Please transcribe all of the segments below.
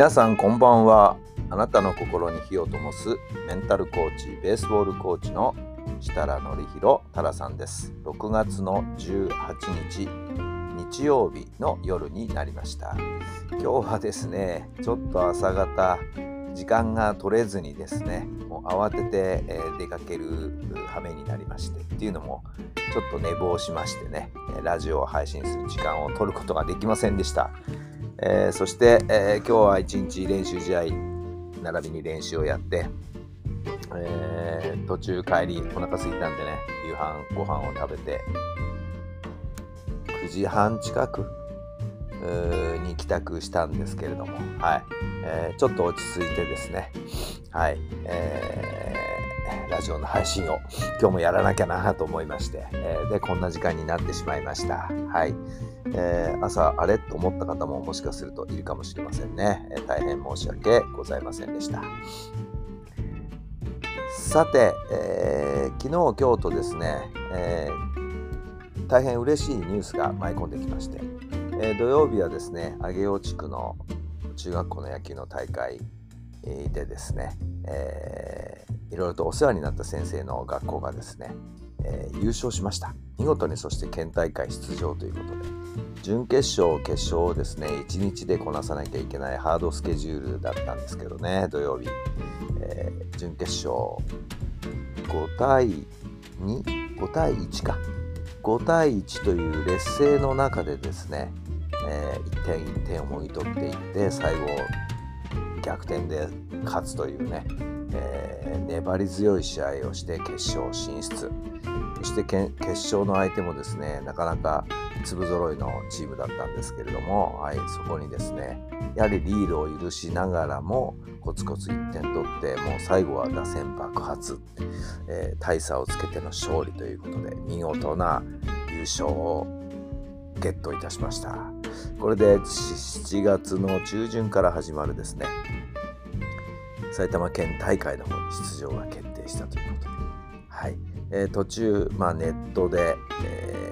皆さんこんばんは。あなたの心に火を灯すメンタルコーチベースボールコーチの設楽範弘太良さんです。6月の18日日曜日の夜になりました。今日はですねちょっと朝方時間が取れずにですねもう慌てて、え出かける羽目になりましてっていうのもちょっと寝坊しましてねえラジオを配信する時間を取ることができませんでした。えーそして、えー今日は一日練習試合並びに練習をやって、えー途中帰りお腹空いたんでね夕飯ご飯を食べて9時半近くに帰宅したんですけれども、はい。えーちょっと落ち着いてですね、はい。えーラジオの配信を今日もやらなきゃなと思いまして、えーでこんな時間になってしまいました。はい。えー朝あれ？と思った方ももしかするといるかもしれませんね、えー大変申し訳ございませんでした。さて、えー昨日今日とですね、えー大変嬉しいニュースが舞い込んできまして、え土曜日はですね上尾地区の中学校の野球の大会でですね、えーいろいろとお世話になった先生の学校がですね、えー優勝しました。見事にそして県大会出場ということで。準決勝決勝をですね1日でこなさなきゃいけないハードスケジュールだったんですけどね土曜日、えー準決勝5対25対1か。5対1という劣勢の中でですね、え1点1点をもぎ取っていって最後逆転で勝つというね、えー粘り強い試合をして決勝進出。そして決勝の相手もですねなかなか粒揃いのチームだったんですけれども、はい、そこにですねやはりリードを許しながらもコツコツ1点取ってもう最後は打線爆発、えー大差をつけての勝利ということで見事な優勝をゲットいたしました。これで7月の中旬から始まるですね。埼玉県大会の方に出場が決定したということで、はい。えー途中、まあ、ネットで、えー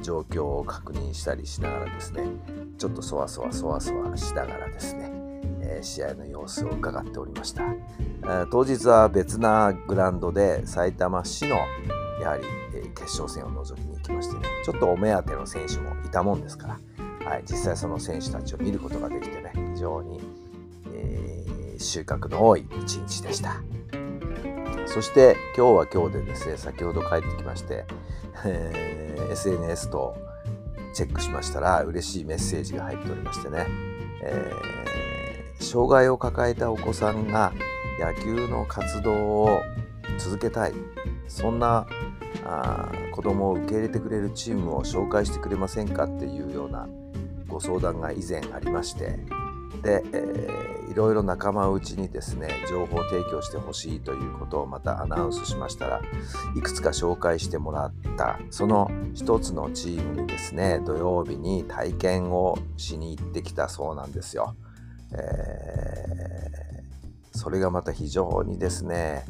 状況を確認したりしながらですね。ちょっとそわそわそわそわしながらですね、えー試合の様子を伺っておりました、えー当日は別なグラウンドで埼玉市のやはり、え決勝戦を覗きに行きましてね。ちょっとお目当ての選手もいたもんですから、はい、実際その選手たちを見ることができてね非常に、えー収穫の多い一日でした。そして今日は今日でですね先ほど帰ってきまして、えー SNS とチェックしましたら嬉しいメッセージが入っておりましてね、えー障害を抱えたお子さんが野球の活動を続けたい。そんなあ子供を受け入れてくれるチームを紹介してくれませんかっていうようなご相談が以前ありましてで、えーいろいろ仲間内にですね情報提供してほしいということをまたアナウンスしましたらいくつか紹介してもらったその一つのチームにですね土曜日に体験をしに行ってきたそうなんですよ。えそれがまた非常にですね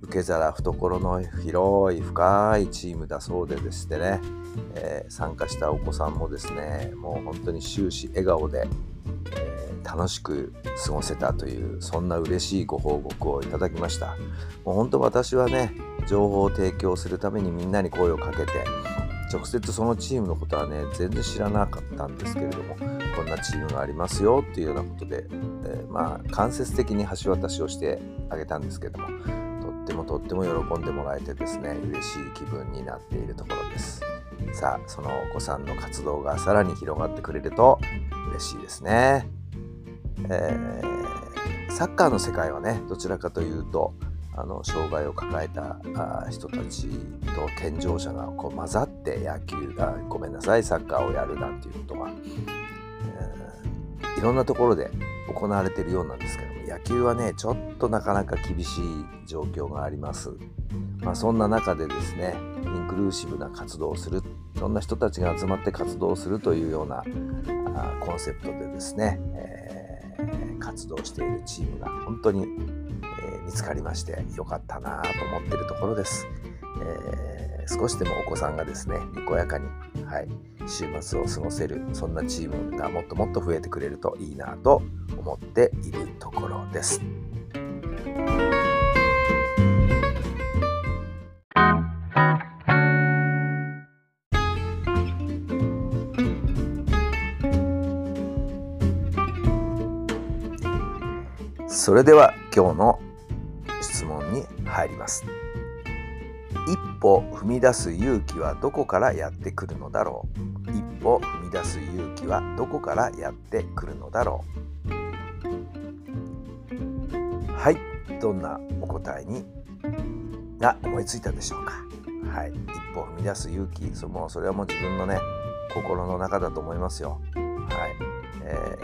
受け皿懐の広い深いチームだそうででしてね、えー参加したお子さんもですねもう本当に終始笑顔で、えー楽しく過ごせたというそんな嬉しいご報告をいただきました。もう本当私はね情報を提供するためにみんなに声をかけて直接そのチームのことはね全然知らなかったんですけれどもこんなチームがありますよっていうようなことで、えーまあ間接的に橋渡しをしてあげたんですけどもとってもとっても喜んでもらえてですね嬉しい気分になっているところです。さあそのお子さんの活動がさらに広がってくれると嬉しいですね、えーサッカーの世界はねどちらかというとあの障害を抱えた人たちと健常者がこう混ざって野球がごめんなさいサッカーをやるなんていうことが、いろんなところで行われているようなんですけども野球はねちょっとなかなか厳しい状況があります、まあ、そんな中でですねインクルーシブな活動をするいろんな人たちが集まって活動するというようなあコンセプトでですね、えー、活動しているチームが本当に、えー、見つかりましてよかったなと思ってるところです、えー、少しでもお子さんがですねにこやかに、はい、週末を過ごせるそんなチームがもっともっと増えてくれるといいなと思っているところです。それでは今日の質問に入ります。一歩踏み出す勇気はどこからやってくるのだろう？一歩踏み出す勇気はどこからやってくるのだろう？はい。どんなお答えにが思いついたでしょうか？はい。一歩踏み出す勇気そのそれはもう自分のね心の中だと思いますよ。はい、え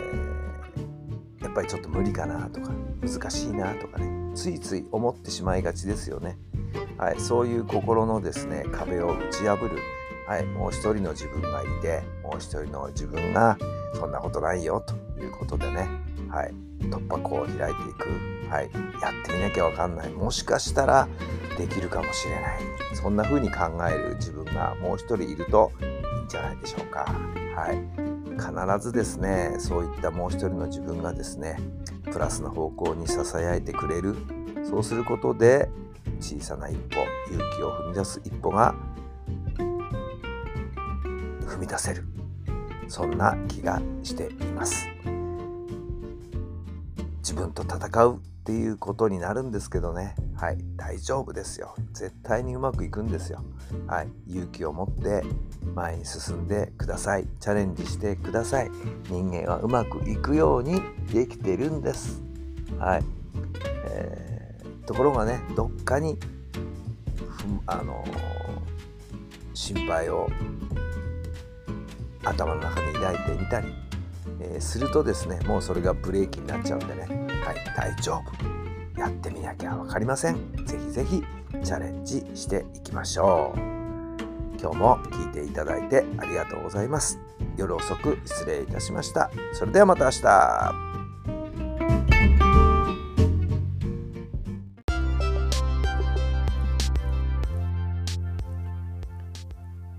ー、やっぱりちょっと無理かなとか難しいなとかねついつい思ってしまいがちですよね。はい、そういう心のですね壁を打ち破る、はい、もう一人の自分がいてもう一人の自分がそんなことないよということでね、はい、突破口を開いていく、はい、やってみなきゃわかんない。もしかしたらできるかもしれない。そんな風に考える自分がもう一人いるといいんじゃないでしょうか。はい、必ずですねそういったもう一人の自分がですねプラスの方向にささやいてくれる。そうすることで小さな一歩勇気を踏み出す一歩が踏み出せる。そんな気がしています。自分と戦うっていうことになるんですけどね。はい。大丈夫ですよ。絶対にうまくいくんですよ。はい。勇気を持って前に進んでください。チャレンジしてください。人間はうまくいくようにできてるんです。はい、えーところがねどっかにあの心配を頭の中に抱いてみたり、えー、するとですねもうそれがブレーキになっちゃうんでねはい大丈夫。やってみなきゃ分かりません。是非是非チャレンジしていきましょう。今日も聞いていただいてありがとうございます。夜遅く失礼いたしました。それではまた明日。